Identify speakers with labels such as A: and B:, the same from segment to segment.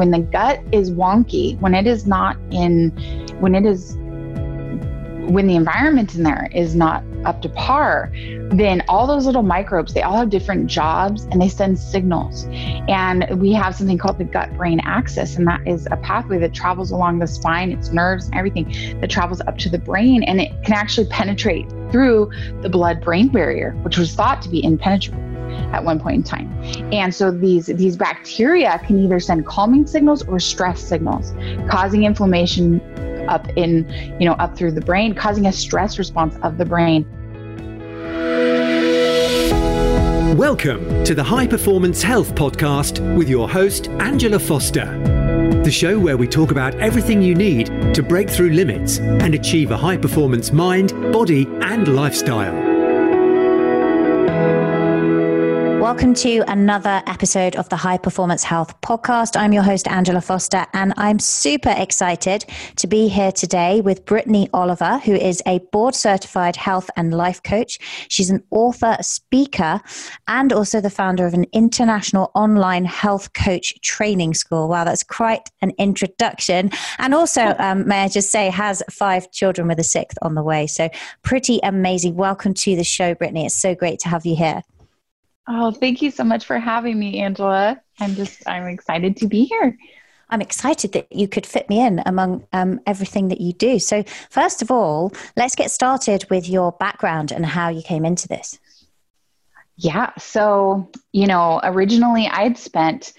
A: when the gut is wonky, when it is not in, when it is, when the environment in there is not up to par, then all those little microbes, they all have different jobs and they send signals. And we have something called the gut brain axis, and that is a pathway that travels along the spine, its nerves, and everything that travels up to the brain. And it can actually penetrate through the blood brain barrier, which was thought to be impenetrable at one point in time. And so these these bacteria can either send calming signals or stress signals, causing inflammation up in, you know, up through the brain, causing a stress response of the brain.
B: Welcome to the High Performance Health Podcast with your host, Angela Foster. The show where we talk about everything you need to break through limits and achieve a high performance mind, body, and lifestyle.
C: Welcome to another episode of the High Performance Health Podcast. I'm your host, Angela Foster, and I'm super excited to be here today with Brittney Oliver, who is a board certified health and life coach. She's an author, speaker, and also the founder of an international online health coach training school. Wow, that's quite an introduction. And also, um, may I just say, has five children with a sixth on the way. So, pretty amazing. Welcome to the show, Brittney. It's so great to have you here.
A: Oh, thank you so much for having me, Angela. I'm just, I'm excited to be here.
C: I'm excited that you could fit me in among um, everything that you do. So, first of all, let's get started with your background and how you came into this.
A: Yeah. So, you know, originally I'd spent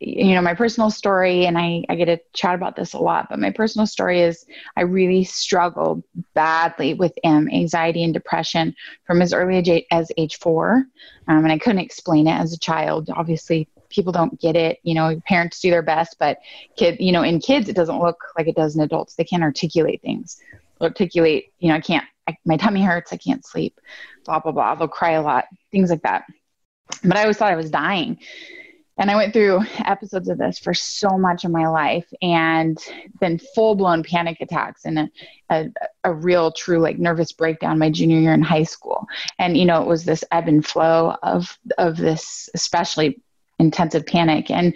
A: you know my personal story and I, I get to chat about this a lot but my personal story is i really struggled badly with um, anxiety and depression from as early as, as age four um, and i couldn't explain it as a child. Obviously people don't get it you know parents do their best but kid you know in kids it doesn't look like it does in adults. They can't articulate things. Articulate you know i can't I, my tummy hurts i can't sleep blah blah blah. They'll cry a lot things like that. But i always thought i was dying and I went through episodes of this for so much of my life and then full blown panic attacks and a, a, a, real true like nervous breakdown my junior year in high school. And, you know, it was this ebb and flow of, of this, especially intensive panic. And,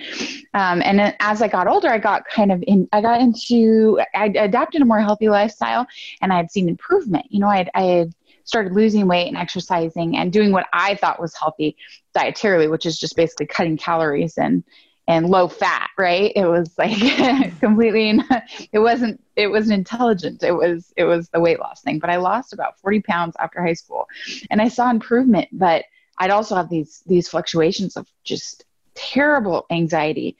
A: um, and as I got older, I got kind of in, I got into, I adapted a more healthy lifestyle and I had seen improvement. You know, I had, I had started losing weight and exercising and doing what I thought was healthy dietarily, which is just basically cutting calories and and low fat, right? It was like completely it wasn't it wasn't intelligent. It was it was the weight loss thing. But I lost about 40 pounds after high school and I saw improvement, but I'd also have these these fluctuations of just terrible anxiety.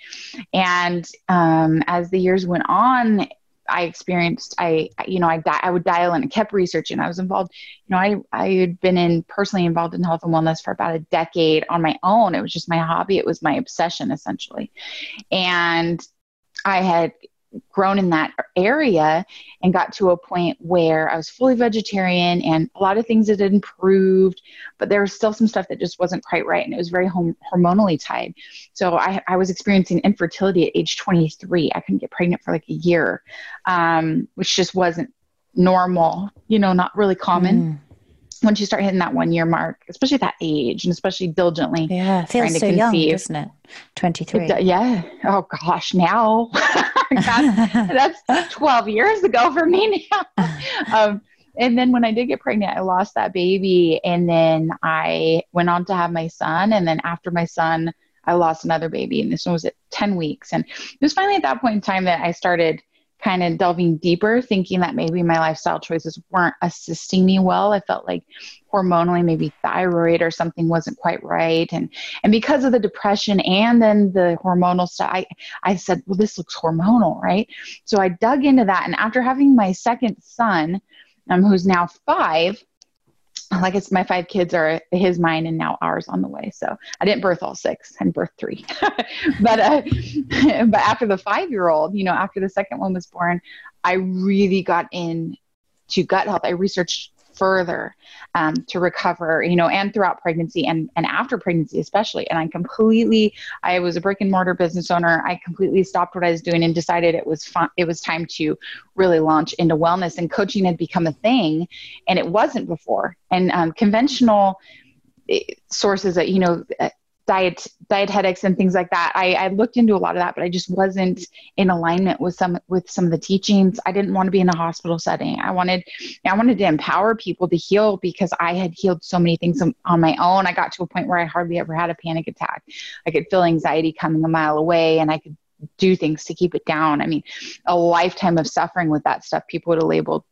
A: And um, as the years went on, I experienced, I, you know, I, I would dial in and kept researching. I was involved, you know, I, I had been in personally involved in health and wellness for about a decade on my own. It was just my hobby. It was my obsession essentially. And I had grown in that area and got to a point where I was fully vegetarian and a lot of things had improved, but there was still some stuff that just wasn't quite right. And it was very hom- hormonally tied. So I, I, was experiencing infertility at age 23. I couldn't get pregnant for like a year, um, which just wasn't normal, you know, not really common. Mm once you start hitting that one year mark, especially at that age, and especially diligently.
C: Yeah, feels so conceive. young, doesn't it? Twenty three.
A: Yeah. Oh gosh, now that's twelve years ago for me now. Um, and then when I did get pregnant, I lost that baby, and then I went on to have my son, and then after my son, I lost another baby, and this one was at ten weeks, and it was finally at that point in time that I started kind of delving deeper, thinking that maybe my lifestyle choices weren't assisting me well. I felt like hormonally, maybe thyroid or something wasn't quite right. And and because of the depression and then the hormonal stuff, I, I said, well, this looks hormonal, right? So I dug into that. And after having my second son, um, who's now five, like it's my five kids are his, mine, and now ours on the way. So I didn't birth all six. I birthed three. but uh, but after the five year old, you know, after the second one was born, I really got in to gut health. I researched further um, to recover, you know, and throughout pregnancy and, and after pregnancy, especially. And I completely, I was a brick and mortar business owner. I completely stopped what I was doing and decided it was fun. It was time to really launch into wellness and coaching had become a thing and it wasn't before. And um, conventional eh, sources that, you know, eh, diet dietetics and things like that. I, I looked into a lot of that but i just wasn't in alignment with some with some of the teachings. I didn't want to be in a hospital setting. I wanted i wanted to empower people to heal because i had healed so many things on my own. I got to a point where i hardly ever had a panic attack. I could feel anxiety coming a mile away and i could do things to keep it down. I mean a lifetime of suffering with that stuff people would have labeled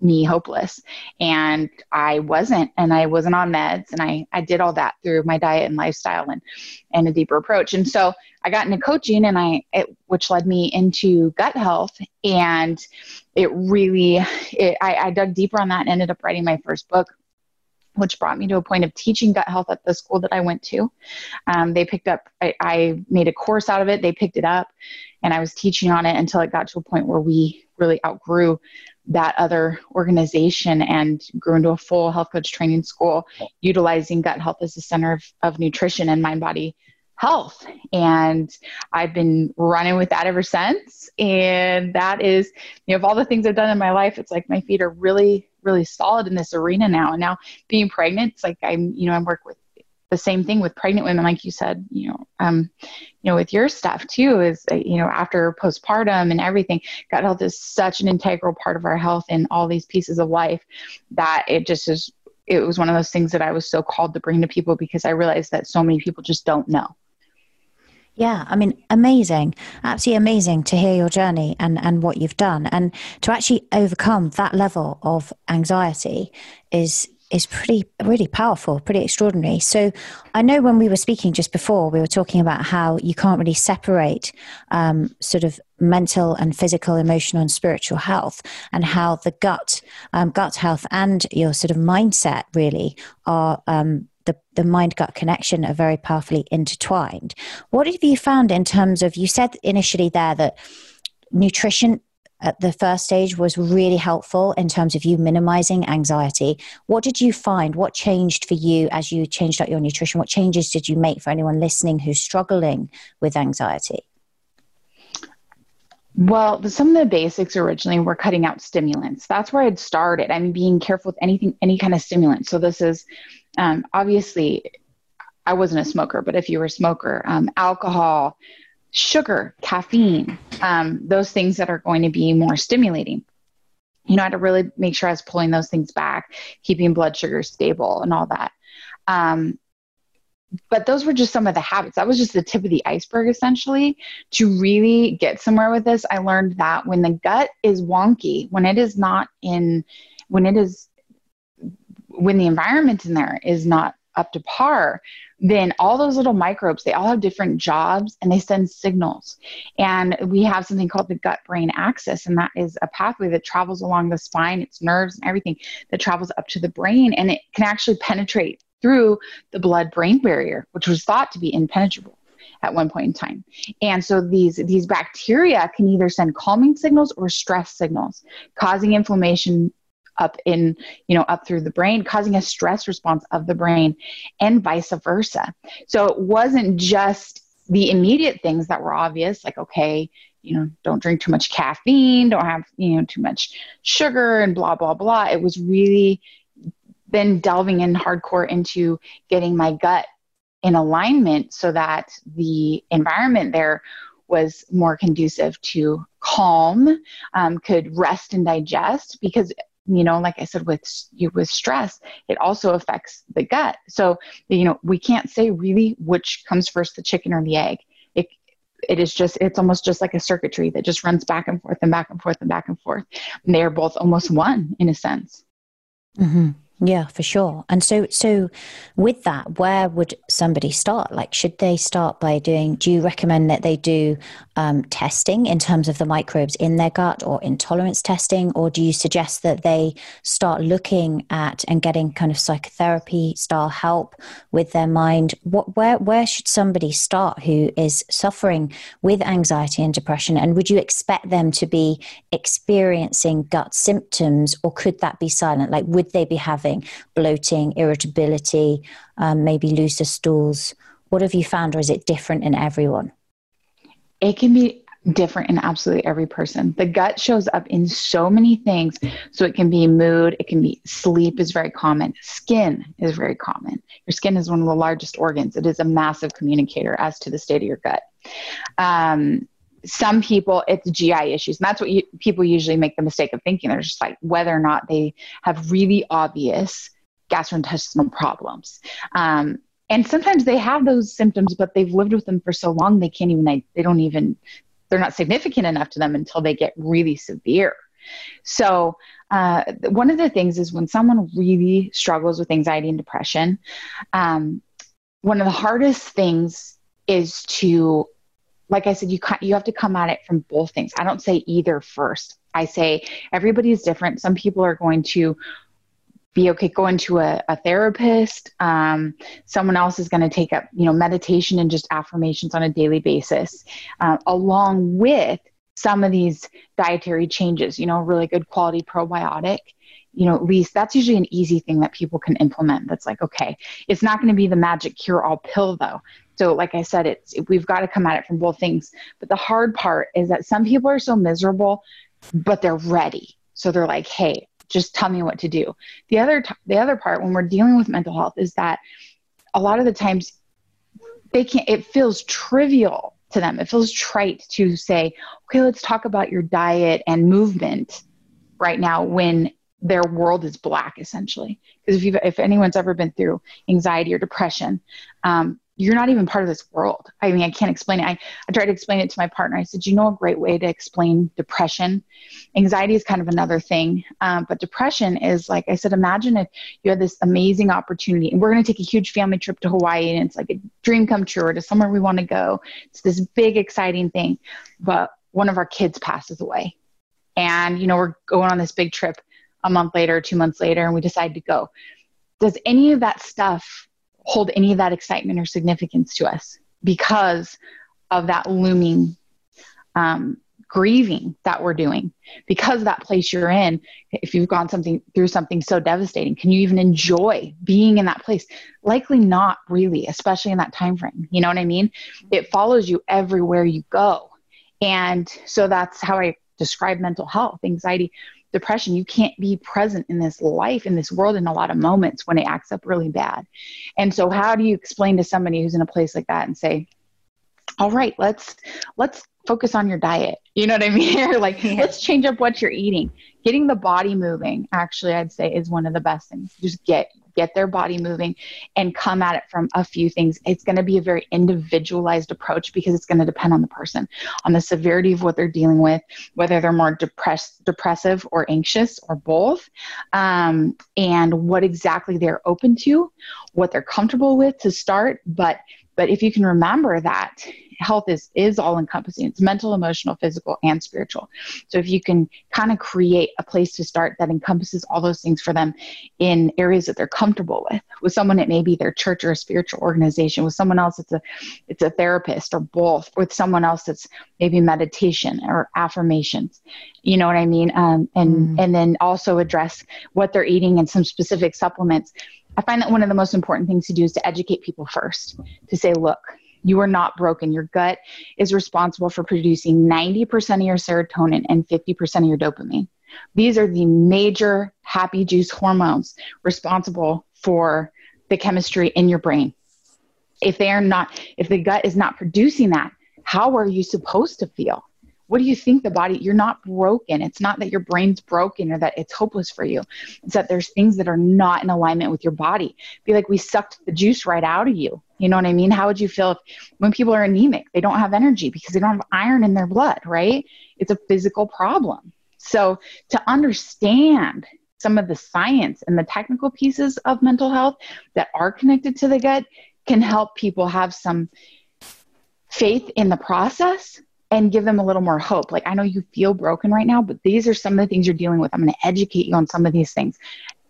A: me hopeless and i wasn't and i wasn't on meds and i i did all that through my diet and lifestyle and and a deeper approach and so i got into coaching and i it, which led me into gut health and it really it, I, I dug deeper on that and ended up writing my first book which brought me to a point of teaching gut health at the school that I went to. Um, they picked up, I, I, made a course out of it. They picked it up, and I was teaching on it until it got to a point where we really outgrew that other organization and grew into a full health coach training school utilizing gut health as the center of, of nutrition and mind body health. And i've been running with that ever since. And that is you know of all the things i've done in my life it's like my feet are really really solid in this arena now. And now being pregnant it's like i'm you know i work with the same thing with pregnant women, like you said, you know, um, you know, with your stuff too, is uh, you know, after postpartum and everything, gut health is such an integral part of our health and all these pieces of life that it just is. It was one of those things that I was so called to bring to people because I realized that so many people just don't know.
C: Yeah, I mean, amazing, absolutely amazing to hear your journey and, and what you've done. And to actually overcome that level of anxiety is is pretty really powerful pretty extraordinary. So i know when we were speaking just before we were talking about how you can't really separate um, sort of mental and physical emotional and spiritual health and how the gut um, gut health and your sort of mindset really are um, the, the mind gut connection are very powerfully intertwined. What have you found in terms of you said initially there that nutrition at the first stage was really helpful in terms of you minimizing anxiety. What did you find? What changed for you as you changed out your nutrition? What changes did you make for anyone listening who's struggling with anxiety?
A: Well, some of the basics originally were cutting out stimulants. That's where I'd started. I'm being careful with anything, any kind of stimulant. So this is um, obviously, I wasn't a smoker, but if you were a smoker, um, alcohol, sugar, caffeine, um, those things that are going to be more stimulating. You know, I had to really make sure I was pulling those things back, keeping blood sugar stable and all that. Um, but those were just some of the habits. That was just the tip of the iceberg, essentially. To really get somewhere with this, I learned that when the gut is wonky, when it is not in, when it is, when the environment in there is not up to par, then all those little microbes, they all have different jobs and they send signals. And we have something called the gut brain axis, and that is a pathway that travels along the spine, its nerves and everything that travels up to the brain, and it can actually penetrate through the blood brain barrier, which was thought to be impenetrable at one point in time. And so these these bacteria can either send calming signals or stress signals, causing inflammation up in you know up through the brain causing a stress response of the brain and vice versa. So it wasn't just the immediate things that were obvious like okay you know don't drink too much caffeine don't have you know too much sugar and blah blah blah. It was really then delving in hardcore into getting my gut in alignment so that the environment there was more conducive to calm, um, could rest and digest because you know like i said with you with stress it also affects the gut. So you know we can't say really which comes first the chicken or the egg. It it is just it's almost just like a circuitry that just runs back and forth and back and forth and back and forth. And they are both almost one in a sense.
C: Mm-hmm. Yeah, for sure. And so, so with that, where would somebody start? Like, should they start by doing? Do you recommend that they do um, testing in terms of the microbes in their gut, or intolerance testing, or do you suggest that they start looking at and getting kind of psychotherapy style help with their mind? What, where, where should somebody start who is suffering with anxiety and depression? And would you expect them to be experiencing gut symptoms, or could that be silent? Like, would they be having bloating, irritability, um, maybe looser stools? What have you found, or is it different in everyone?
A: It can be different in absolutely every person. The gut shows up in so many things. So it can be mood, it can be sleep is very common, skin is very common. Your skin is one of the largest organs. It is a massive communicator as to the state of your gut. Um, some people it's GI issues, and that's what you, people usually make the mistake of thinking. They're just like whether or not they have really obvious gastrointestinal problems. Um, and sometimes they have those symptoms, but they've lived with them for so long they can't even they don't even they're not significant enough to them until they get really severe. So, uh, one of the things is when someone really struggles with anxiety and depression, um, one of the hardest things is to, like I said, you can you have to come at it from both things. I don't say either first. I say everybody is different. Some people are going to be okay going to a, a therapist um, someone else is going to take up you know meditation and just affirmations on a daily basis uh, along with some of these dietary changes you know really good quality probiotic you know at least that's usually an easy thing that people can implement that's like okay it's not going to be the magic cure all pill though so like i said it's we've got to come at it from both things. But the hard part is that some people are so miserable but they're ready. So they're like hey just tell me what to do. The other t- the other part when we're dealing with mental health is that a lot of the times they can't it feels trivial to them. It feels trite to say okay let's talk about your diet and movement right now when their world is black essentially. Because if you if anyone's ever been through anxiety or depression um, you're not even part of this world. I mean, I can't explain it. I, I tried to explain it to my partner. I said, you know, a great way to explain depression. Anxiety is kind of another thing, um, but depression is like I said. Imagine if you had this amazing opportunity, and we're going to take a huge family trip to Hawaii, and it's like a dream come true, or to somewhere we want to go. It's this big, exciting thing, but one of our kids passes away, and you know, we're going on this big trip a month later, two months later, and we decide to go. Does any of that stuff hold any of that excitement or significance to us because of that looming um, grieving that we're doing. Because that place you're in if you've gone something through something so devastating can you even enjoy being in that place? Likely not really especially in that time frame you know what i mean? It follows you everywhere you go. And so that's how i describe mental health anxiety depression, you can't be present in this life, in this world, in a lot of moments when it acts up really bad. And so, how do you explain to somebody who's in a place like that and say, all right, let's let's focus on your diet. You know what I mean? like yeah. let's change up what you're eating. Getting the body moving, actually, I'd say is one of the best things. Just get get their body moving and come at it from a few things. It's going to be a very individualized approach because it's going to depend on the person, on the severity of what they're dealing with, whether they're more depressed, depressive or anxious or both, um, and what exactly they're open to, what they're comfortable with to start. But but if you can remember that health is is all encompassing it's mental emotional physical and spiritual. So if you can kind of create a place to start that encompasses all those things for them in areas that they're comfortable with with someone it may be their church or a spiritual organization with someone else it's a it's a therapist or both with someone else it's maybe meditation or affirmations. You know what i mean? Um, and mm. and then also address what they're eating and some specific supplements. I find that one of the most important things to do is to educate people first, to say, look, you are not broken. Your gut is responsible for producing 90% of your serotonin and 50% of your dopamine. These are the major happy juice hormones responsible for the chemistry in your brain. If they are not, if the gut is not producing that, how are you supposed to feel? what do you think the body you're not broken it's not that your brain's broken or that it's hopeless for you it's that there's things that are not in alignment with your body be like we sucked the juice right out of you you know what i mean how would you feel if when people are anemic they don't have energy because they don't have iron in their blood right it's a physical problem so to understand some of the science and the technical pieces of mental health that are connected to the gut can help people have some faith in the process and give them a little more hope. Like, I know you feel broken right now, but these are some of the things you're dealing with. I'm going to educate you on some of these things.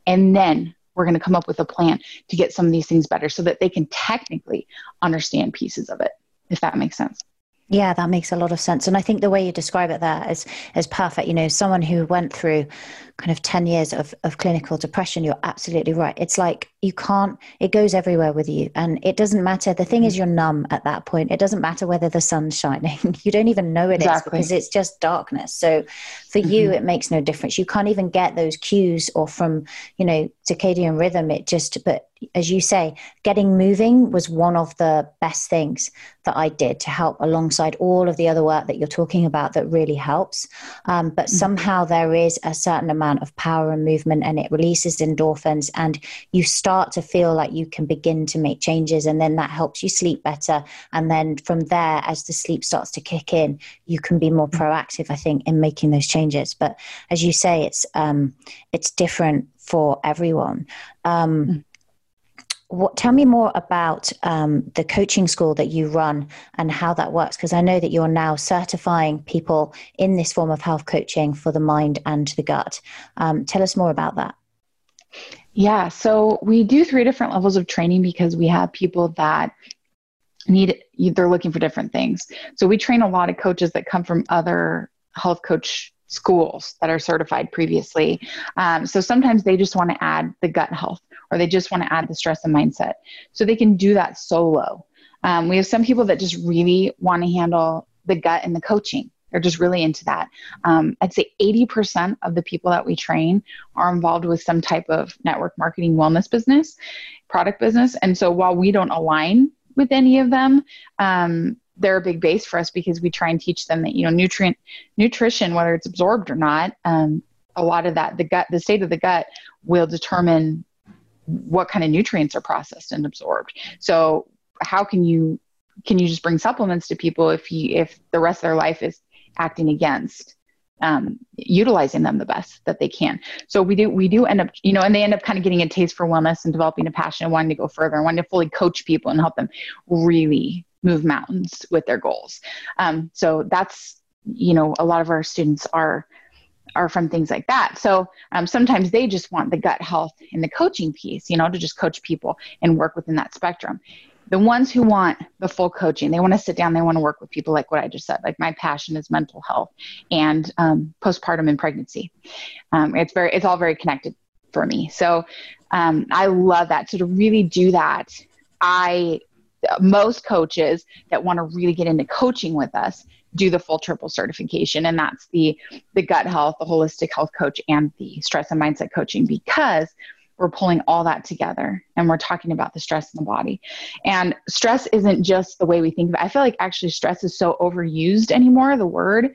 A: And then we're going to come up with a plan to get some of these things better so that they can technically understand pieces of it, if that makes sense.
C: Yeah, that makes a lot of sense. And I think the way you describe it there is is perfect. You know, someone who went through kind of 10 years of, of clinical depression, you're absolutely right. It's like you can't, it goes everywhere with you. And it doesn't matter. The thing is, mm. you're numb at that point. It doesn't matter whether the sun's shining. you don't even know it exactly. is because it's just darkness. So for mm-hmm. you, it makes no difference. You can't even get those cues or from, you know, circadian rhythm. It just, but as you say, getting moving was one of the best things that I did to help alongside all of the other work that you're talking about that really helps. Um, but mm-hmm. somehow there is a certain amount of power and movement and it releases endorphins and you start to feel like you can begin to make changes and then that helps you sleep better. And then from there, as the sleep starts to kick in, you can be more proactive, I think, in making those changes. But as you say, it's, um, it's different for everyone. Um, mm-hmm what, tell me more about um, the coaching school that you run and how that works, because I know that you're now certifying people in this form of health coaching for the mind and the gut. Um, tell us more about that.
A: Yeah, so we do three different levels of training because we have people that need they're looking for different things. So we train a lot of coaches that come from other health coach schools that are certified previously. Um, so sometimes they just want to add the gut health or they just want to add the stress and mindset. So they can do that solo. Um, we have some people that just really want to handle the gut and the coaching. They're just really into that. Um, I'd say 80% of the people that we train are involved with some type of network marketing wellness business, product business. And so while we don't align with any of them, um, they're a big base for us because we try and teach them that you know nutrient nutrition whether it's absorbed or not um, a lot of that the gut the state of the gut will determine what kind of nutrients are processed and absorbed so how can you can you just bring supplements to people if you if the rest of their life is acting against um, utilizing them the best that they can. So we do we do end up you know, and they end up kind of getting a taste for wellness and developing a passion and wanting to go further and wanting to fully coach people and help them really move mountains with their goals. Um, so that's you know a lot of our students are are from things like that. So um, sometimes they just want the gut health and the coaching piece, you know, to just coach people and work within that spectrum. The ones who want the full coaching, they want to sit down, they want to work with people like what I just said. Like my passion is mental health and um, postpartum and pregnancy. Um, it's very, it's all very connected for me. So um, I love that. So to really do that, I most coaches that want to really get into coaching with us do the full triple certification and that's the the gut health the holistic health coach and the stress and mindset coaching because we're pulling all that together and we're talking about the stress in the body. And stress isn't just the way we think of it. I feel like actually stress is so overused anymore the word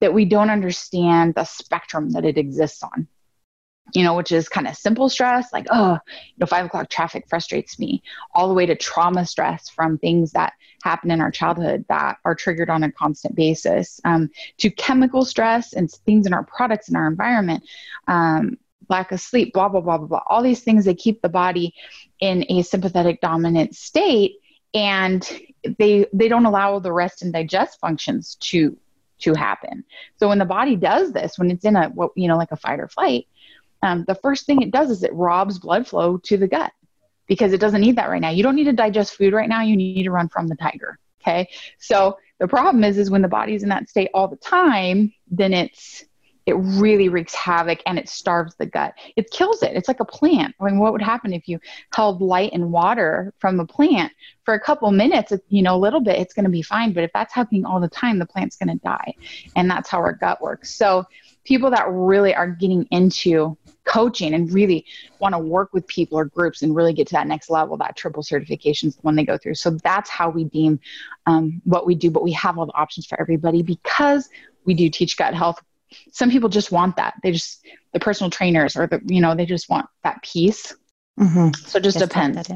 A: that we don't understand the spectrum that it exists on you know, which is kind of simple stress, like, oh, you know, five o'clock traffic frustrates me, all the way to trauma stress from things that happen in our childhood that are triggered on a constant basis, um, to chemical stress and things in our products and our environment, um, lack of sleep, blah, blah, blah, blah, blah. All these things that keep the body in a sympathetic dominant state and they they don't allow the rest and digest functions to to happen. So when the body does this, when it's in a what you know like a fight or flight, um, the first thing it does is it robs blood flow to the gut because it doesn't need that right now. You don't need to digest food right now. You need to run from the tiger. Okay. So the problem is, is when the body's in that state all the time, then it's, it really wreaks havoc and it starves the gut. It kills it. It's like a plant. I mean, what would happen if you held light and water from a plant for a couple minutes, you know, a little bit, it's going to be fine. But if that's happening all the time, the plant's going to die. And that's how our gut works. So people that really are getting into coaching and really want to work with people or groups and really get to that next level, that triple certification is the one they go through. So that's how we deem um, what we do, but we have all the options for everybody because we do teach gut health. Some people just want that. They just, the personal trainers or the, you know, they just want that piece. Mm-hmm. So it just, just depends.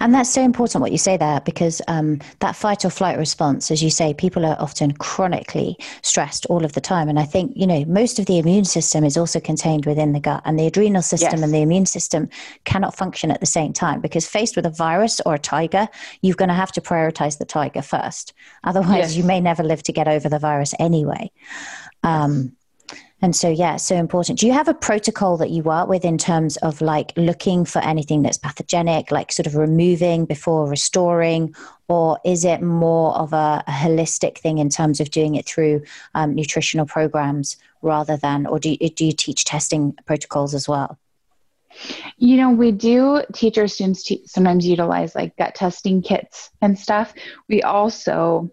C: And that's so important what you say there because um, that fight or flight response, as you say, people are often chronically stressed all of the time. And I think, you know, most of the immune system is also contained within the gut, and the adrenal system yes. and the immune system cannot function at the same time because faced with a virus or a tiger, you're going to have to prioritize the tiger first. Otherwise, yes. you may never live to get over the virus anyway. Um, And so, yeah, so important. Do you have a protocol that you work with in terms of like looking for anything that's pathogenic, like sort of removing before restoring? Or is it more of a, a holistic thing in terms of doing it through um, nutritional programs rather than, or do you, do you teach testing protocols as well?
A: You know, we do teach our students to sometimes utilize like gut testing kits and stuff. We also,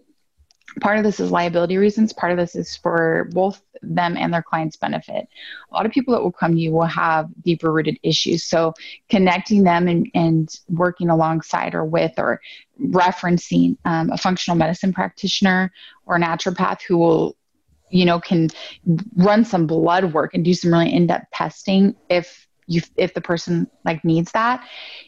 A: part of this is liability reasons, part of this is for both them and their clients' benefit. A lot of people that will come to you will have deeper rooted issues. So connecting them and, and working alongside or with or referencing um, a functional medicine practitioner or naturopath who will you know can run some blood work and do some really in-depth testing if you if the person like needs that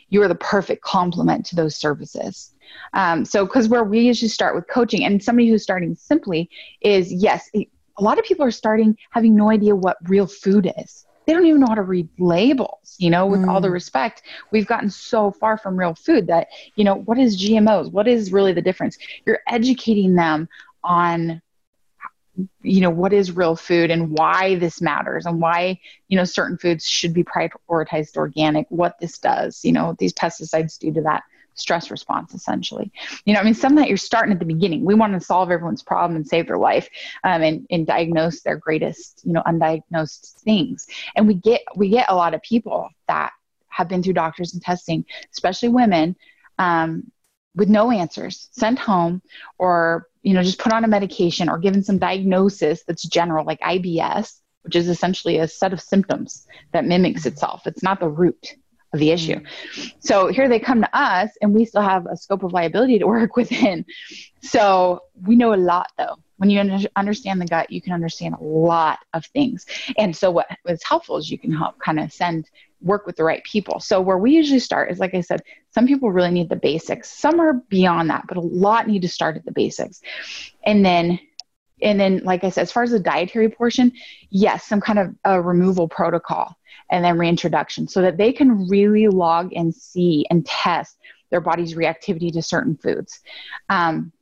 A: you are the perfect complement to those services um, so because where we usually start with coaching and somebody who's starting simply is yes a lot of people are starting having no idea what real food is they don't even know how to read labels you know with mm. all the mm. respect we've gotten so far from real food that you know what is gmos what is really the difference you're educating them on you know what is real food and why this matters and why you know certain foods should be prioritized organic what this does you know these pesticides do to that stress response essentially. You know i mean some that you're starting at the beginning. We want to solve everyone's problem and save their life um, and, and diagnose their greatest you know undiagnosed things. And we get we get a lot of people that have been through doctors and testing especially women um, with no answers sent home or you know just put on a medication or given some diagnosis that's general like ibs which is essentially a set of symptoms that mimics itself. It's not the root of the issue. Mm-hmm. so here they come to us and we still have a scope of liability to work within. So we know a lot though when you understand the gut you can understand a lot of things and so what is helpful is you can help kind of send work with the right people. So where we usually start is like I said, some people really need the basics. Some are beyond that, but a lot need to start at the basics. And then and then like I said, as far as the dietary portion, yes, some kind of a removal protocol and then reintroduction so that they can really log and see and test their body's reactivity to certain foods. Um,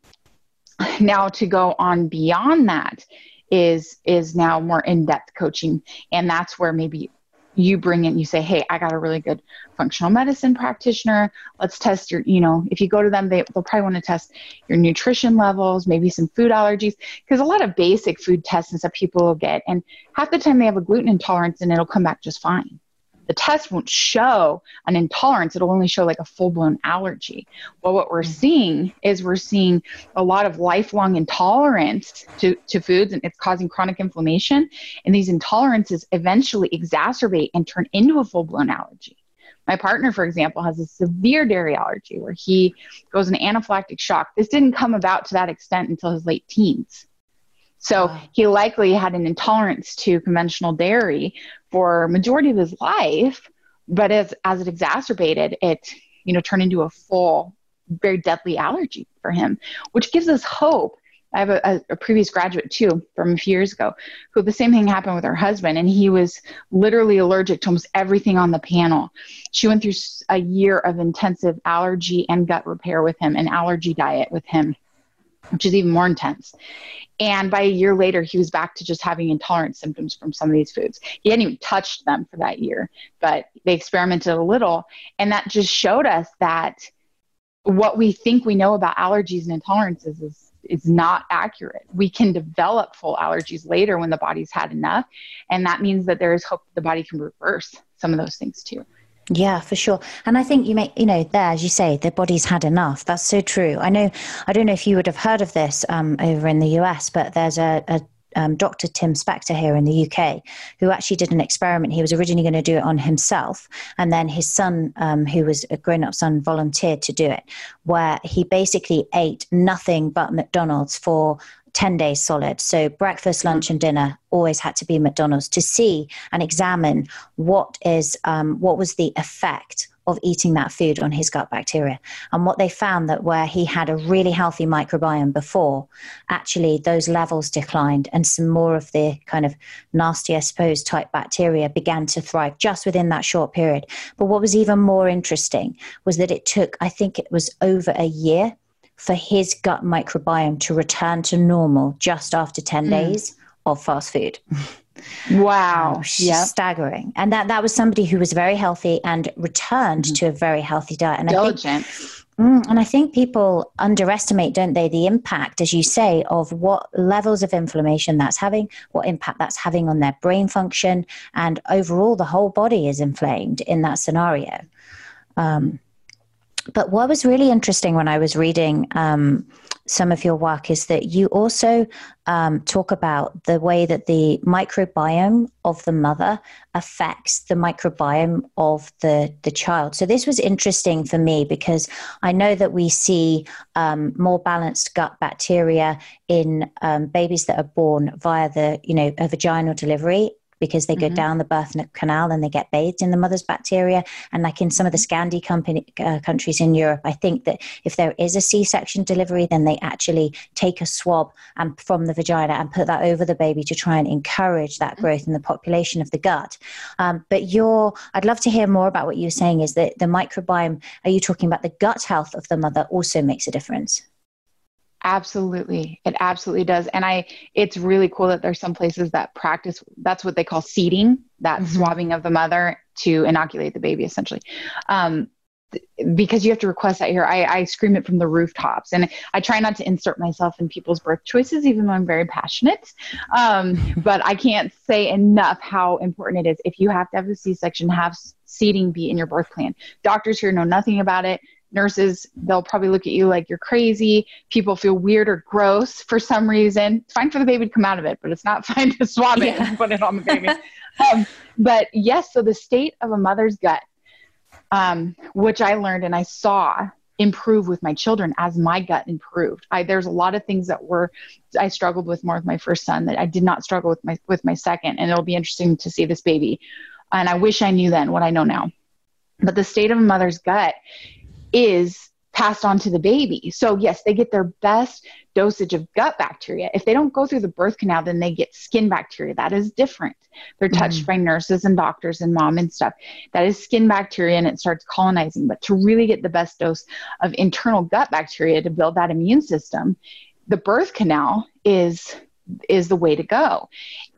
A: now to go on beyond that is is now more in-depth coaching. And that's where maybe you bring in you say hey i got a really good functional medicine practitioner. Let's test your you know if you go to them they, they'll probably want to test your nutrition levels maybe some food allergies because a lot of basic food tests and stuff people will get and half the time they have a gluten intolerance and it'll come back just fine the test won't show an intolerance. It'll only show like a full-blown allergy. Well what we're mm. seeing is we're seeing a lot of lifelong intolerance to, to foods and it's causing chronic inflammation. And these intolerances eventually exacerbate and turn into a full-blown allergy. My partner for example has a severe dairy allergy where he goes in anaphylactic shock. This didn't come about to that extent until his late teens so wow. he likely had an intolerance to conventional dairy for majority of his life, but as as it exacerbated, it you know turned into a full, very deadly allergy for him, which gives us hope. I have a, a, previous graduate too from a few years ago who the same thing happened with her husband, and he was literally allergic to almost everything on the panel. She went through a year of intensive allergy and gut repair with him, an allergy diet with him which is even more intense. And by a year later, he was back to just having intolerant symptoms from some of these foods. He hadn't even touched them for that year, but they experimented a little. And that just showed us that what we think we know about allergies and intolerances is, is not accurate. We can develop full allergies later when the body's had enough. And that means that there is hope the body can reverse some of those things too.
C: Yeah, for sure. And I think you make, you know, there, as you say, the body's had enough. That's so true. I know, I don't know if you would have heard of this um, over in the US, but there's a, a um, Dr. Tim Spector here in the UK, who actually did an experiment. He was originally going to do it on himself, and then his son, um, who was a grown up son, volunteered to do it, where he basically ate nothing but McDonald's for 10 days solid. So breakfast, lunch, and dinner always had to be McDonald's to see and examine what is um, what was the effect of eating that food on his gut bacteria. And what they found that where he had a really healthy microbiome before, actually those levels declined and some more of the kind of nasty, I suppose, type bacteria began to thrive just within that short period. But what was even more interesting was that it took, I think it was over a year for his gut microbiome to return to normal just after 10 mm. days of fast food.
A: Wow. Um,
C: yeah. Staggering. And that, that was somebody who was very healthy and returned mm-hmm. to a very healthy diet. And
A: Diligent.
C: I think, Mm, and I think people underestimate, don't they, the impact, as you say, of what levels of inflammation that's having, what impact that's having on their brain function, and overall the whole body is inflamed in that scenario. Um, but what was really interesting when I was reading um, some of your work is that you also um, talk about the way that the microbiome of the mother affects the microbiome of the, the child. So, this was interesting for me because I know that we see um, more balanced gut bacteria in um, babies that are born via the, you know, a vaginal delivery because they go mm-hmm. down the birth canal and they get bathed in the mother's bacteria. And like in some of the Scandi company, uh, countries in Europe, I think that if there is a C-section delivery, then they actually take a swab and from the vagina and put that over the baby to try and encourage that mm-hmm. growth in the population of the gut. Um, but you're, I'd love to hear more about what you're saying. Is that the microbiome? Are you talking about the gut health of the mother also makes a difference?
A: Absolutely. It absolutely does. And I it's really cool that there's some places that practice that's what they call seeding, that mm-hmm. swabbing of the mother to inoculate the baby essentially. Um, because you have to request that here. I, I scream it from the rooftops. And I try not to insert myself in people's birth choices, even though I'm very passionate. Um, but I can't say enough how important it is. If you have to have a C section, have seeding be in your birth plan. Doctors here know nothing about it nurses they'll probably look at you like you're crazy. People feel weird or gross for some reason. It's fine for the baby to come out of it but it's not fine to swab it yeah. and put it on the baby. Um, but yes so the state of a mother's gut um, which i learned and i saw improve with my children as my gut improved. I, there's a lot of things that were i struggled with more with my first son that i did not struggle with my with my second and it'll be interesting to see this baby. And i wish i knew then what i know now. But the state of a mother's gut is passed on to the baby. So, yes, they get their best dosage of gut bacteria. If they don't go through the birth canal, then they get skin bacteria. That is different. They're touched mm. by nurses and doctors and mom and stuff. That is skin bacteria and it starts colonizing. But to really get the best dose of internal gut bacteria to build that immune system, the birth canal is is the way to go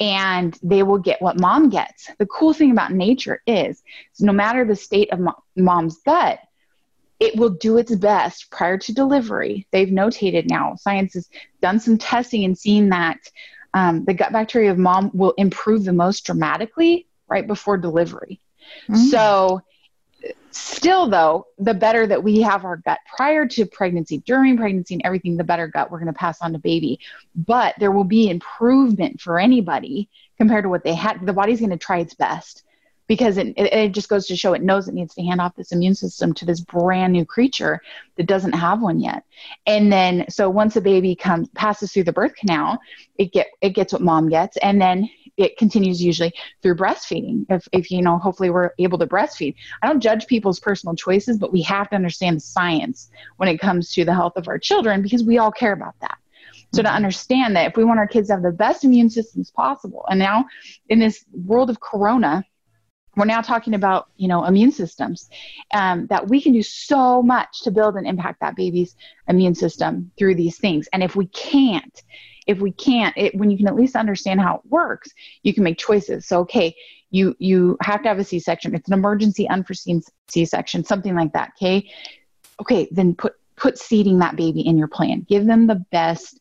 A: and they will get what mom gets the cool thing about nature is no matter the state of mom's gut it will do its best prior to delivery. They've notated now, science has done some testing and seen that um, the gut bacteria of mom will improve the most dramatically right before delivery. Mm. So, still though, the better that we have our gut prior to pregnancy, during pregnancy, and everything, the better gut we're going to pass on to baby. But there will be improvement for anybody compared to what they had. The body's going to try its best because it, it, it, just goes to show it knows it needs to hand off this immune system to this brand new creature that doesn't have one yet. And then so once a baby comes passes through the birth canal it get it gets what mom gets and then it continues usually through breastfeeding. If, if you know hopefully we're able to breastfeed. I don't judge people's personal choices but we have to understand the science when it comes to the health of our children because we all care about that. So to mm-hmm. understand that if we want our kids to have the best immune systems possible and now in this world of corona we're now talking about you know immune systems um, that we can do so much to build and impact that baby's immune system through these things. And if we can't if we can't it, when you can at least understand how it works you can make choices. So okay you you have to have a c-section. It's an emergency unforeseen c-section something like that okay? Okay then put put seeding that baby in your plan. Give them the best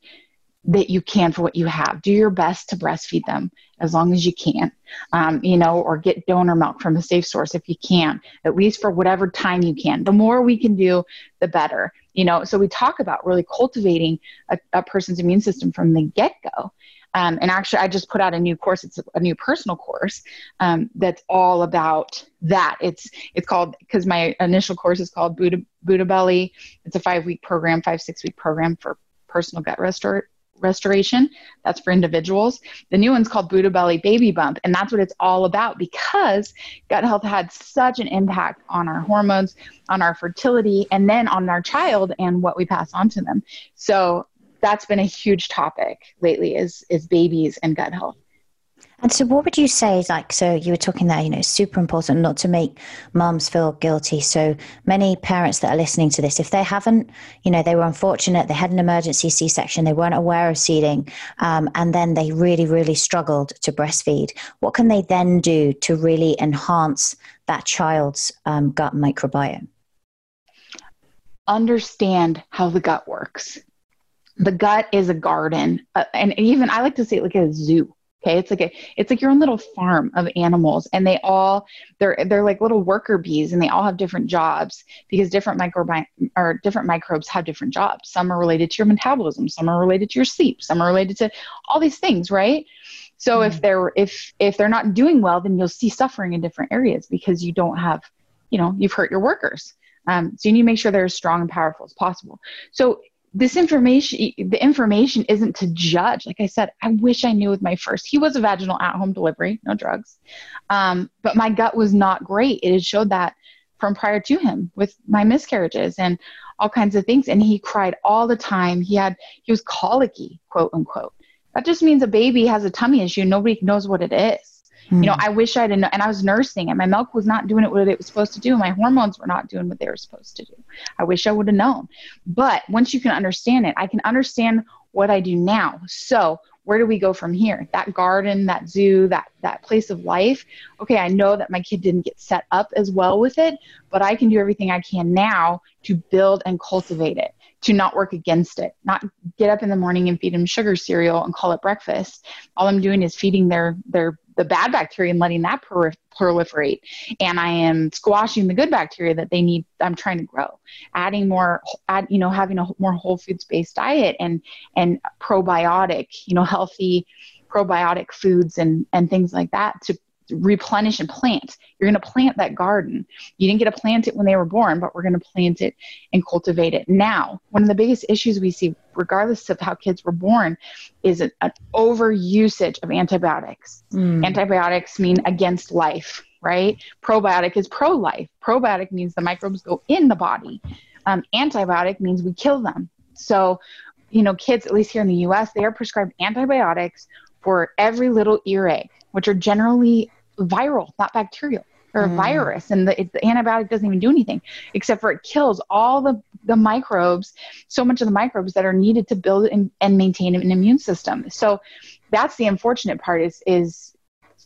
A: that you can for what you have. Do your best to breastfeed them as long as you can, um, you know, or get donor milk from a safe source if you can, at least for whatever time you can. The more we can do, the better, you know. So we talk about really cultivating a, a person's immune system from the get go. Um, and actually, I just put out a new course. It's a new personal course um, that's all about that. It's it's called because my initial course is called Buddha Buddha Belly. It's a five week program, five six week program for personal gut restore, restoration. That's for individuals. The new one's called Buddha Belly Baby Bump, and that's what it's all about because gut health had such an impact on our hormones, on our fertility, and then on our child and what we pass on to them. So that's been a huge topic lately is is babies and gut health.
C: And so, what would you say? Is like, so you were talking there, you know, super important not to make mums feel guilty. So many parents that are listening to this, if they haven't, you know, they were unfortunate, they had an emergency C section, they weren't aware of seeding, um, and then they really, really struggled to breastfeed, what can they then do to really enhance that child's um, gut microbiome?
A: Understand how the gut works. The gut is a garden, uh, and even I like to say it like a zoo Okay, it's like a it's like your own little farm of animals, and they all they're they're like little worker bees, and they all have different jobs because different microbi or different microbes have different jobs. Some are related to your metabolism, some are related to your sleep, some are related to all these things, right? So mm-hmm. if they're if if they're not doing well, then you'll see suffering in different areas because you don't have, you know, you've hurt your workers. Um, so you need to make sure they're as strong and powerful as possible. So this information the information isn't to judge. Like i said i wish i knew with my first he was a vaginal at home delivery no drugs. Um, but my gut was not great. It had showed that from prior to him with my miscarriages and all kinds of things. And he cried all the time. He had he was colicky quote unquote. That just means a baby has a tummy issue. Nobody knows what it is Mm. You know. I wish I'd known, and I was nursing, and my milk was not doing it what it was supposed to do. My hormones were not doing what they were supposed to do. I wish I would have known. But once you can understand it, I can understand what I do now. So where do we go from here? That garden, that zoo, that that place of life. Okay, I know that my kid didn't get set up as well with it, but I can do everything I can now to build and cultivate it to not work against it, not get up in the morning and feed them sugar cereal and call it breakfast. All I'm doing is feeding their their the bad bacteria and letting that proliferate. And i am squashing the good bacteria that they need i'm trying to grow. Adding more add you know having a more whole foods based diet and and probiotic you know healthy probiotic foods and and things like that to replenish and plant. You're going to plant that garden. You didn't get to plant it when they were born, but we're going to plant it and cultivate it now. One of the biggest issues we see, regardless of how kids were born, is an, an over usage of antibiotics. Mm. Antibiotics mean against life, right? Probiotic is pro life. Probiotic means the microbes go in the body. Um, antibiotic means we kill them. So, you know, kids, at least here in the US, they are prescribed antibiotics for every little earache, which are generally viral, not bacterial or mm. virus, and the, it, the, antibiotic doesn't even do anything except for it kills all the, the microbes, so much of the microbes that are needed to build and, and maintain an immune system. So that's the unfortunate part is is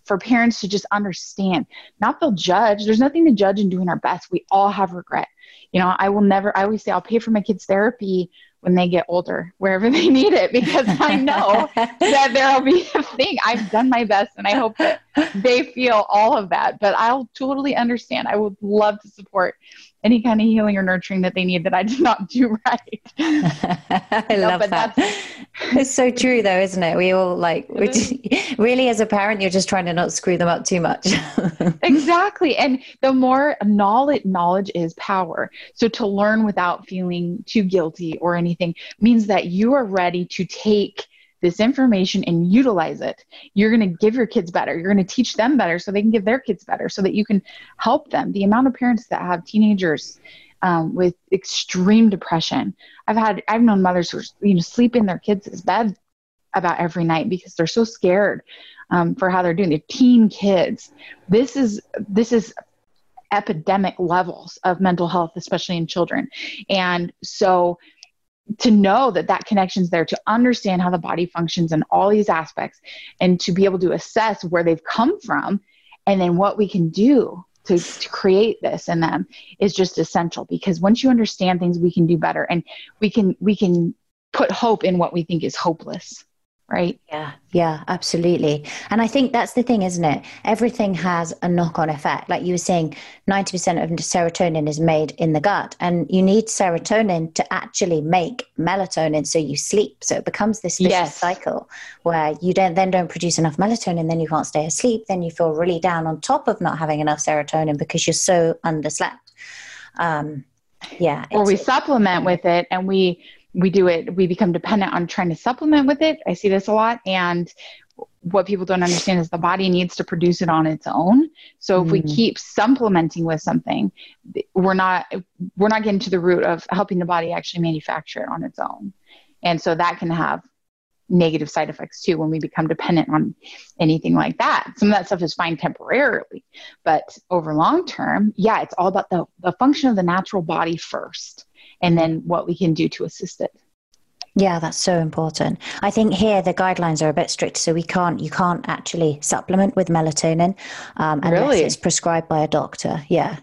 A: for parents to just understand, not feel judged. There's nothing to judge in doing our best. We all have regret. You know, I will never. I always say I'll pay for my kids' therapy when they get older, wherever they need it, because I know that there'll be thing. I've done my best and I hope that they feel all of that. But I'll totally understand. I would love to support any kind of healing or nurturing that they need that I did not do right.
C: I love that. It's so true, though, isn't it? We all like, we really, as a parent, you're just trying to not screw them up too much.
A: exactly. And the more knowledge, knowledge is power. So to learn without feeling too guilty or anything means that you are ready to take this information and utilize it. You're going to give your kids better. You're going to teach them better so they can give their kids better so that you can help them. The amount of parents that have teenagers um, with extreme depression. I've had, I've known mothers who, you know, sleep in their kids' bed about every night because they're so scared um, for how they're doing. They're teen kids. This is, this is epidemic levels of mental health, especially in children. And so to know that that connection is there to understand how the body functions and all these aspects and to be able to assess where they've come from and then what we can do to, to create this in them is just essential. Because once you understand things we can do better and we can we can put hope in what we think is hopeless right?
C: Yeah, yeah, absolutely. And I think that's the thing, isn't it? Everything has a knock on effect. Like you were saying, 90% of serotonin is made in the gut, and you need serotonin to actually make melatonin so you sleep. So it becomes this vicious yes. cycle where you don't then don't produce enough melatonin, then you can't stay asleep, then you feel really down on top of not having enough serotonin because you're so underslept. Um, yeah.
A: Or we supplement with it and we we do it, we become dependent on trying to supplement with it. I see this a lot. And what people don't understand is the body needs to produce it on its own. So if mm. we keep supplementing with something, we're not we're not getting to the root of helping the body actually manufacture it on its own. And so that can have negative side effects too when we become dependent on anything like that. Some of that stuff is fine temporarily, but over long term, yeah, it's all about the, the function of the natural body first and then what we can do to assist it.
C: Yeah, that's so important. I think here the guidelines are a bit strict, so we can't you can't actually supplement with melatonin um, unless really? it's prescribed by a doctor. Yeah,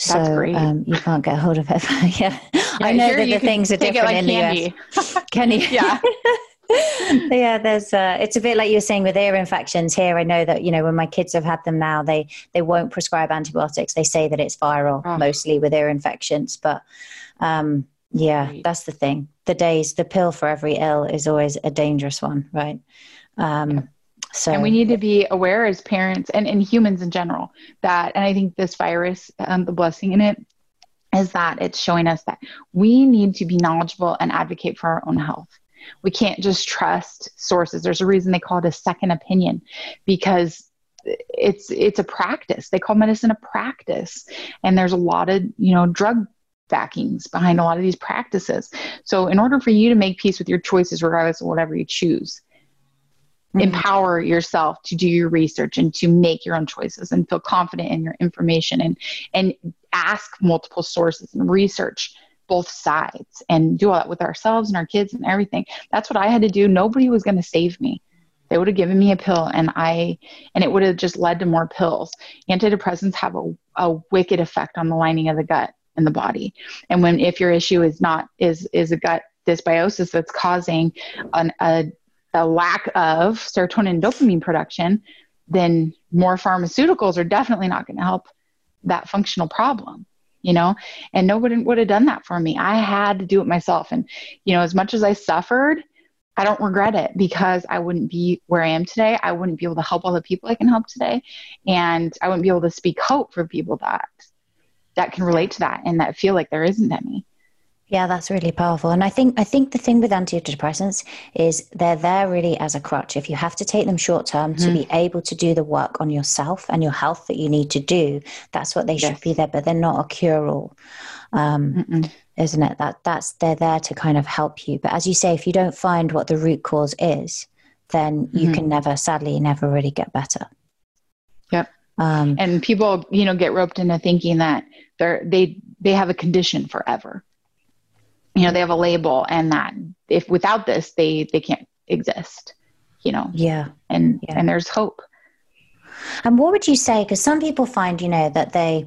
C: so um, you can't get hold of it. yeah. yeah. I know that the things are different like in candy. the US. Can you?
A: Yeah.
C: yeah, there's. Uh, it's a bit like you were saying with ear infections. Here, I know that you know when my kids have had them now, they they won't prescribe antibiotics. They say that it's viral, oh. mostly with ear infections. But um, yeah, right. that's the thing. The days, the pill for every ill is always a dangerous one, right? Um. So,
A: and we need to be aware as parents and, and humans in general that, and I think this virus, um, the blessing in it, is that it's showing us that we need to be knowledgeable and advocate for our own health. We can't just trust sources. There's a reason they call it a second opinion because it's it's a practice. They call medicine a practice, and there's a lot of you know drug backings behind a lot of these practices. So, in order for you to make peace with your choices, regardless of whatever you choose, mm-hmm. empower yourself to do your research and to make your own choices and feel confident in your information and and ask multiple sources and research both sides and do all that with ourselves and our kids and everything. That's what I had to do. Nobody was going to save me. They would have given me a pill and I and it would have just led to more pills. Antidepressants have a, a wicked effect on the lining of the gut in the body. And when if your issue is not is is a gut dysbiosis that's causing an, a a lack of serotonin and dopamine production, then more pharmaceuticals are definitely not going to help that functional problem you know? And nobody would have done that for me. I had to do it myself. And you know as much as i suffered i don't regret it because i wouldn't be where i am today. I wouldn't be able to help all the people i can help today. And i wouldn't be able to speak hope for people that that can relate to that and that feel like there isn't any.
C: Yeah, that's really powerful. And I think I think the thing with antidepressants is they're there really as a crutch. If you have to take them short term mm-hmm. to be able to do the work on yourself and your health that you need to do, that's what they yes. should be there. But they're not a cure all, um, isn't it? That that's they're there to kind of help you. But as you say, if you don't find what the root cause is, then mm-hmm. you can never, sadly, never really get better.
A: Yep. Um, and people, you know, get roped into thinking that they're they they have a condition forever. You know, they have a label, and that if without this, they they can't exist. You know.
C: Yeah.
A: And
C: yeah.
A: and there's hope.
C: And what would you say? Because some people find, you know, that they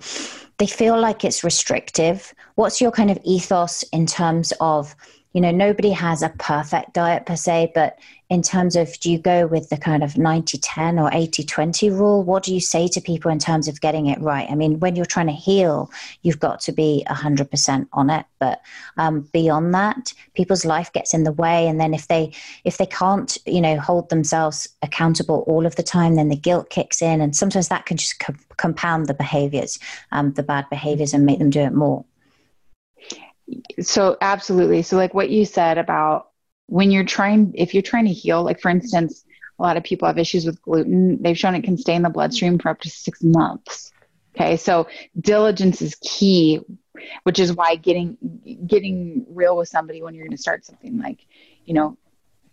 C: they feel like it's restrictive. What's your kind of ethos in terms of you know nobody has a perfect diet per se but in terms of do you go with the kind of 90 10 or 80 20 rule? What do you say to people in terms of getting it right? I mean when you're trying to heal you've got to be 100% on it but um, beyond that people's life gets in the way and then if they if they can't you know hold themselves accountable all of the time then the guilt kicks in and sometimes that can just co- compound the behaviors um, the bad behaviors and make them do it more
A: so absolutely. So like what you said about when you're trying if you're trying to heal like for instance a lot of people have issues with gluten they've shown it can stay in the bloodstream for up to six months. Okay? So diligence is key which is why getting getting real with somebody when you're going to start something like you know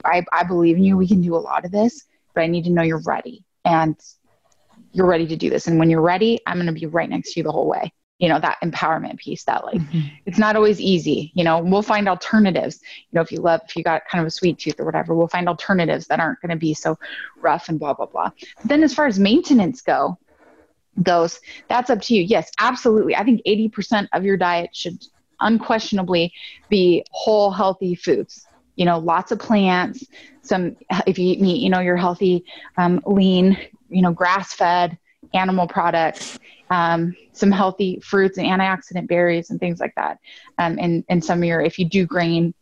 A: I, I believe in you we can do a lot of this but i need to know you're ready and you're ready to do this. And when you're ready i'm going to be right next to you the whole way you know that empowerment piece that like mm-hmm. it's not always easy. You know we'll find alternatives. You know if you love if you got kind of a sweet tooth or whatever we'll find alternatives that aren't going to be so rough and blah blah blah. But then as far as maintenance go goes that's up to you. Yes absolutely. I think 80% of your diet should unquestionably be whole healthy foods. You know lots of plants some if you eat meat you know you're healthy um, lean you know grass fed animal products um, some healthy fruits and antioxidant berries and things like that. Um, and, and some of your, if you do grain,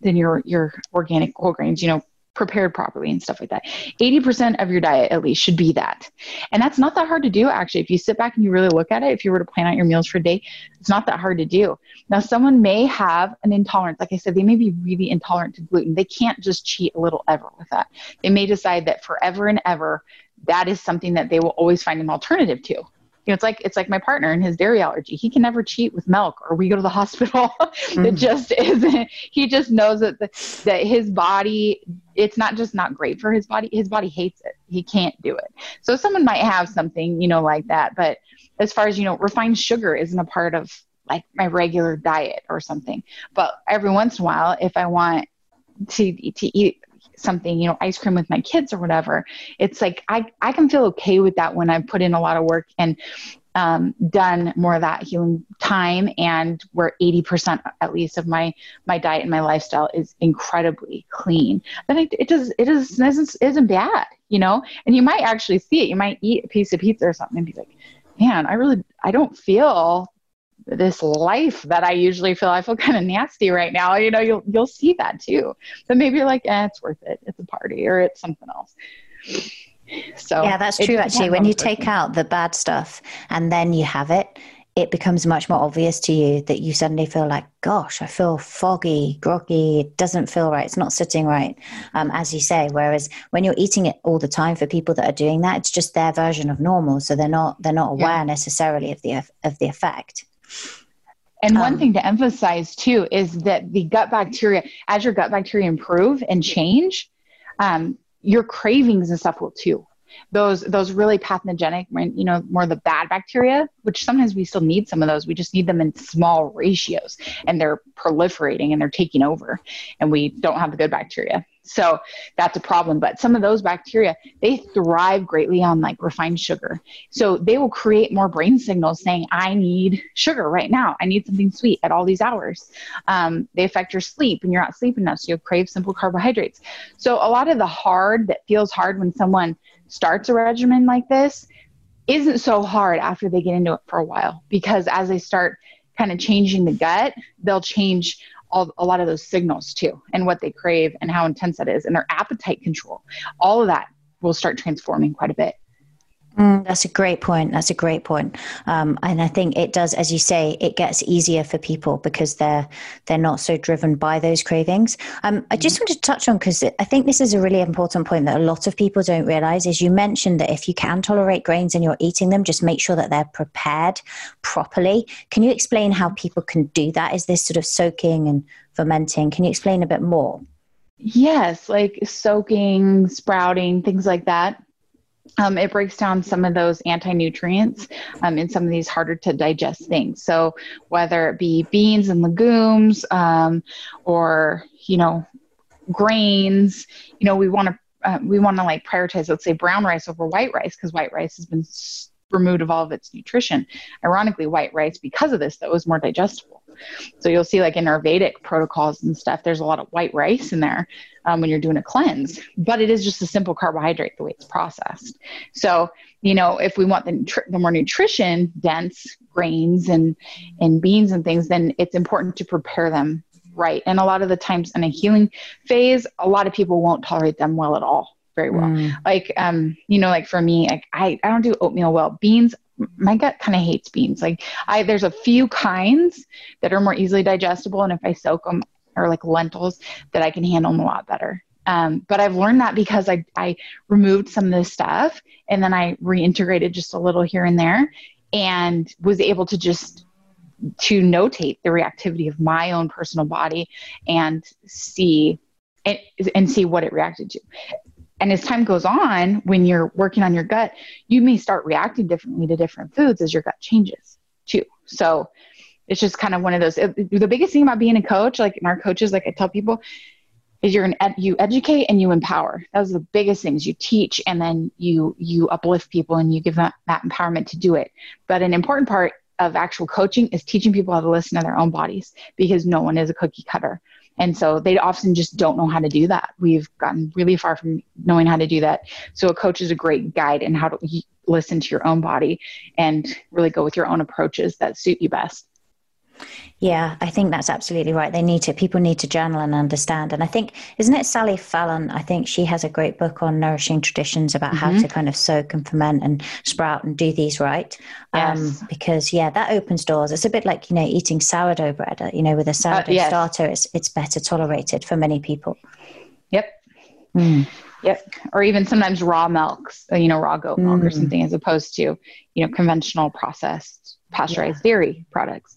A: then your, your organic whole grains, you know, prepared properly and stuff like that. 80% of your diet at least should be that. And that's not that hard to do actually. If you sit back and you really look at it, if you were to plan out your meals for a day, it's not that hard to do. Now someone may have an intolerance. Like I said, they may be really intolerant to gluten. They can't just cheat a little ever with that. They may decide that forever and ever that is something that they will always find an alternative to You know, it's like it's like my partner and his dairy allergy. He can never cheat with milk, or we go to the hospital. mm. it just isn't. He just knows that the, that his body. It's not just not great for his body. His body hates it. He can't do it. So someone might have something, you know, like that. But as far as you know, refined sugar isn't a part of like my regular diet or something. But every once in a while, if I want to to eat something, you know, ice cream with my kids or whatever, it's like I, I can feel okay with that when I've put in a lot of work and um, done more of that healing time and where 80% at least of my my diet and my lifestyle is incredibly clean. Then it, it does it is isn't, isn't bad you know? And you might actually see it. You might eat a piece of pizza or something and be like man i really i don't feel this life that I usually feel. I feel kind of nasty right now. You know, you'll you'll see that too. But maybe you're like, eh, it's worth it. It's a party or it's something else.
C: So yeah, that's true. Actually, when you take out the bad stuff and then you have it, it becomes much more obvious to you that you suddenly feel like, gosh, I feel foggy, groggy. It doesn't feel right. It's not sitting right, um, as you say. Whereas when you're eating it all the time, for people that are doing that, it's just their version of normal. So they're not they're not aware yeah. necessarily of the of the effect.
A: And one um, thing to emphasize too is that the gut bacteria, as your gut bacteria improve and change, um, your cravings and stuff will too. Those those really pathogenic, you know, more of the bad bacteria, which sometimes we still need some of those. We just need them in small ratios, and they're proliferating and they're taking over, and we don't have the good bacteria. So that's a problem. But some of those bacteria, they thrive greatly on like refined sugar. So they will create more brain signals saying, I need sugar right now. I need something sweet at all these hours. Um, they affect your sleep and you're not sleeping enough. So you'll crave simple carbohydrates. So a lot of the hard that feels hard when someone starts a regimen like this isn't so hard after they get into it for a while because as they start kind of changing the gut, they'll change all, a lot of those signals too and what they crave and how intense that is and their appetite control. All of that will start transforming quite a bit
C: Mm, that's a great point. That's a great point. Um, and I think it does, as you say, it gets easier for people because they're they're not so driven by those cravings. Um, I just mm-hmm. wanted to touch on because I think this is a really important point that a lot of people don't realize. Is you mentioned that if you can tolerate grains and you're eating them, just make sure that they're prepared properly. Can you explain how people can do that? Is this sort of soaking and fermenting? Can you explain a bit more?
A: Yes, like soaking, sprouting, things like that um, it breaks down some of those anti nutrients um, in some of these harder to digest things. So, whether it be beans and legumes um, or, you know, grains, you know, we want to. Uh, we want to like prioritize, let's say, brown rice over white rice because white rice has been removed of all of its nutrition. Ironically, white rice, because of this, though, is more digestible. So you'll see, like in Ayurvedic protocols and stuff, there's a lot of white rice in there um, when you're doing a cleanse, but it is just a simple carbohydrate the way it's processed. So, you know, if we want the, the more nutrition dense grains and, and beans and things, then it's important to prepare them right. And a lot of the times in a healing phase, a lot of people won't tolerate them well at all very well. Mm. Like, um, you know, like for me, like I, I don't do oatmeal well. Beans, my gut kind of hates beans. Like I, there's a few kinds that are more easily digestible, and if I soak them, or like lentils, that I can handle them a lot better. Um, but I've learned that because I, I removed some of this stuff and then I reintegrated just a little here and there and was able to just to notate the reactivity of my own personal body and see and, and see what it reacted to and as time goes on, when you're working on your gut, you may start reacting differently to different foods as your gut changes too. So it's just kind of one of those. the biggest thing about being a coach, like in our coaches, like I tell people, is you're an ed, you educate and you empower. Those are the biggest things. You teach and then you you uplift people and you give them that empowerment to do it. But an important part of actual coaching is teaching people how to listen to their own bodies because no one is a cookie cutter. And so they often just don't know how to do that. We've gotten really far from knowing how to do that. So a coach is a great guide in how to listen to your own body and really go with your own approaches that suit you best.
C: Yeah, I think that's absolutely right. They need to, people need to journal and understand. And I think, isn't it Sally Fallon? I think she has a great book on nourishing traditions about mm-hmm. how to kind of soak and ferment and sprout and do these right. Um, yes. Um, because, yeah, that opens doors. It's a bit like, you know, eating sourdough bread, uh, you know, with a uh, sourdough uh, yes. starter, it's, it's better tolerated for many people.
A: Yep. Mm. Yep. Or even sometimes raw milks, uh, you know, raw goat milk mm. or something, as opposed to, you know, conventional processed pasteurized yeah. dairy products.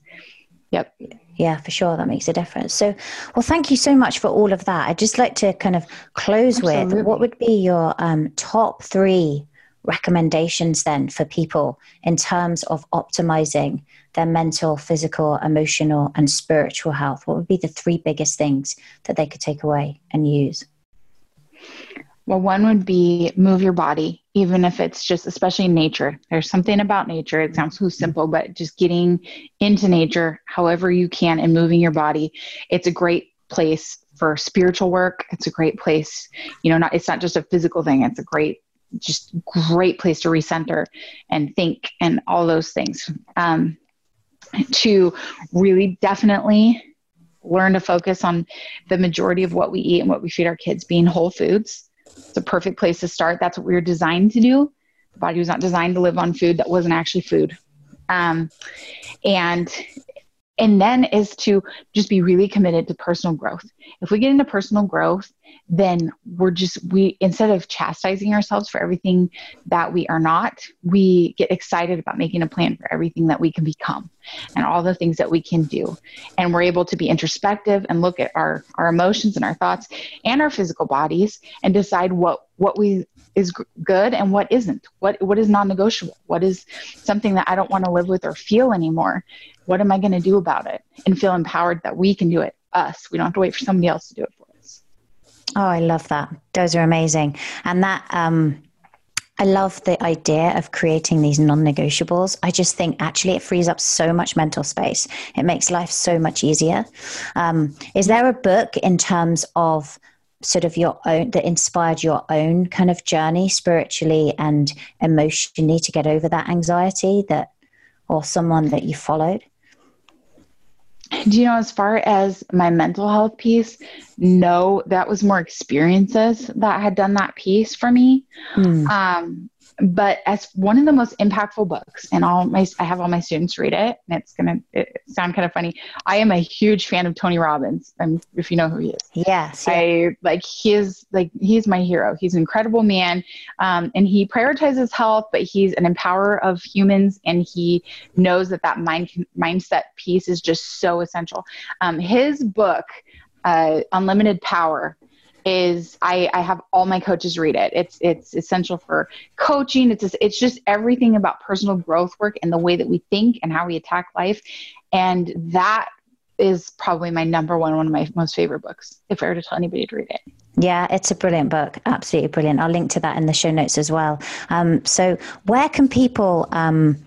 A: Yep.
C: Yeah, for sure. That makes a difference. So, well, thank you so much for all of that. I'd just like to kind of close Absolutely. with what would be your um, top three recommendations then for people in terms of optimizing their mental, physical, emotional, and spiritual health? What would be the three biggest things that they could take away and use?
A: Well, one would be move your body, even if it's just, especially nature. There's something about nature. It sounds so simple, but just getting into nature however you can and moving your body. It's a great place for spiritual work. It's a great place, you know, not, it's not just a physical thing. It's a great, just great place to recenter and think and all those things. Um, to really definitely learn to focus on the majority of what we eat and what we feed our kids being whole foods it's a perfect place to start. That's what we were designed to do. The body was not designed to live on food that wasn't actually food. Um, and and then is to just be really committed to personal growth. If we get into personal growth then we're just we instead of chastising ourselves for everything that we are not we get excited about making a plan for everything that we can become and all the things that we can do. And we're able to be introspective and look at our our emotions and our thoughts and our physical bodies and decide what what we is good and what isn't. What what is non-negotiable? What is something that i don't want to live with or feel anymore? What am i going to do about it and feel empowered that we can do it us. We don't have to wait for somebody else to do it for
C: Oh, I love that. Those are amazing. And that, um, I love the idea of creating these non negotiables. I just think actually it frees up so much mental space. It makes life so much easier. Um, is there a book in terms of sort of your own that inspired your own kind of journey spiritually and emotionally to get over that anxiety that, or someone that you followed?
A: Do you know as far as my mental health piece no that was more experiences that had done that piece for me mm. um, but as one of the most impactful books and all my i have all my students read it and it's gonna it sound kind of funny. I am a huge fan of tony robbins um, if you know who he is.
C: Yes
A: yeah. i like he's like he's my hero. He's an incredible man um, and he prioritizes health but he's an empower of humans and he knows that that mind mindset piece is just so essential. Um, his book uh, unlimited power is I, I have all my coaches read it. It's it's essential for coaching. It's just, it's just everything about personal growth work and the way that we think and how we attack life. And that is probably my number one, one of my most favorite books. If I were to tell anybody to read it.
C: Yeah, it's a brilliant book. Absolutely brilliant. I'll link to that in the show notes as well. Um, so, where can people um,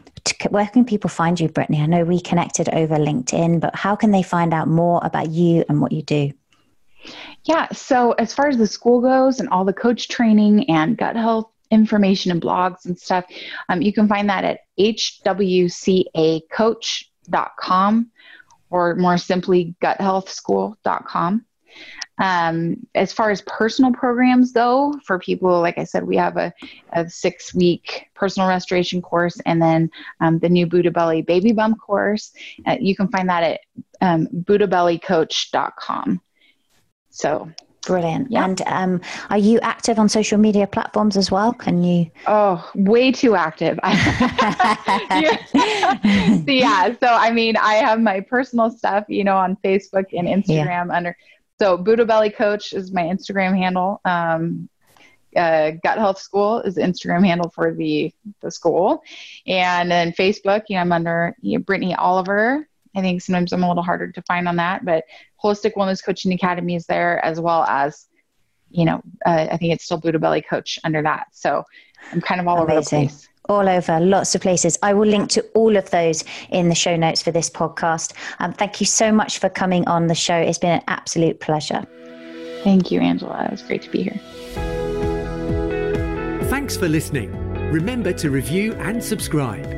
C: where can people find you, Brittney? I know we connected over LinkedIn, but how can they find out more about you and what you do?
A: Yeah, so as far as the school goes and all the coach training and gut health information and blogs and stuff, um, you can find that at hwcacoach.com or more simply guthealthschool.com. Um, as far as personal programs go, for people, like I said, we have a, a six week personal restoration course and then um, the new Buddha Belly baby bump course. Uh, you can find that at um, buddhabellycoach.com. So
C: Brilliant. Yeah. And um, are you active on social media platforms as well? Can you?
A: Oh, way too active. yeah. So, I mean, I have my personal stuff, you know, on Facebook and Instagram yeah. under. So, Buddha Belly Coach is my Instagram handle. Um, uh, Gut Health School is the Instagram handle for the the school, and then Facebook, you know, I'm under you know, Brittney Oliver I think sometimes I'm a little harder to find on that, but Holistic Wellness Coaching Academy is there as well as, you know, uh, I think it's still Buddha Belly Coach under that. So I'm kind of all Amazing. over the place.
C: All over, lots of places. I will link to all of those in the show notes for this podcast. Um, thank you so much for coming on the show. It's been an absolute pleasure.
A: Thank you, Angela. It was great to be here.
B: Thanks for listening. Remember to review and subscribe.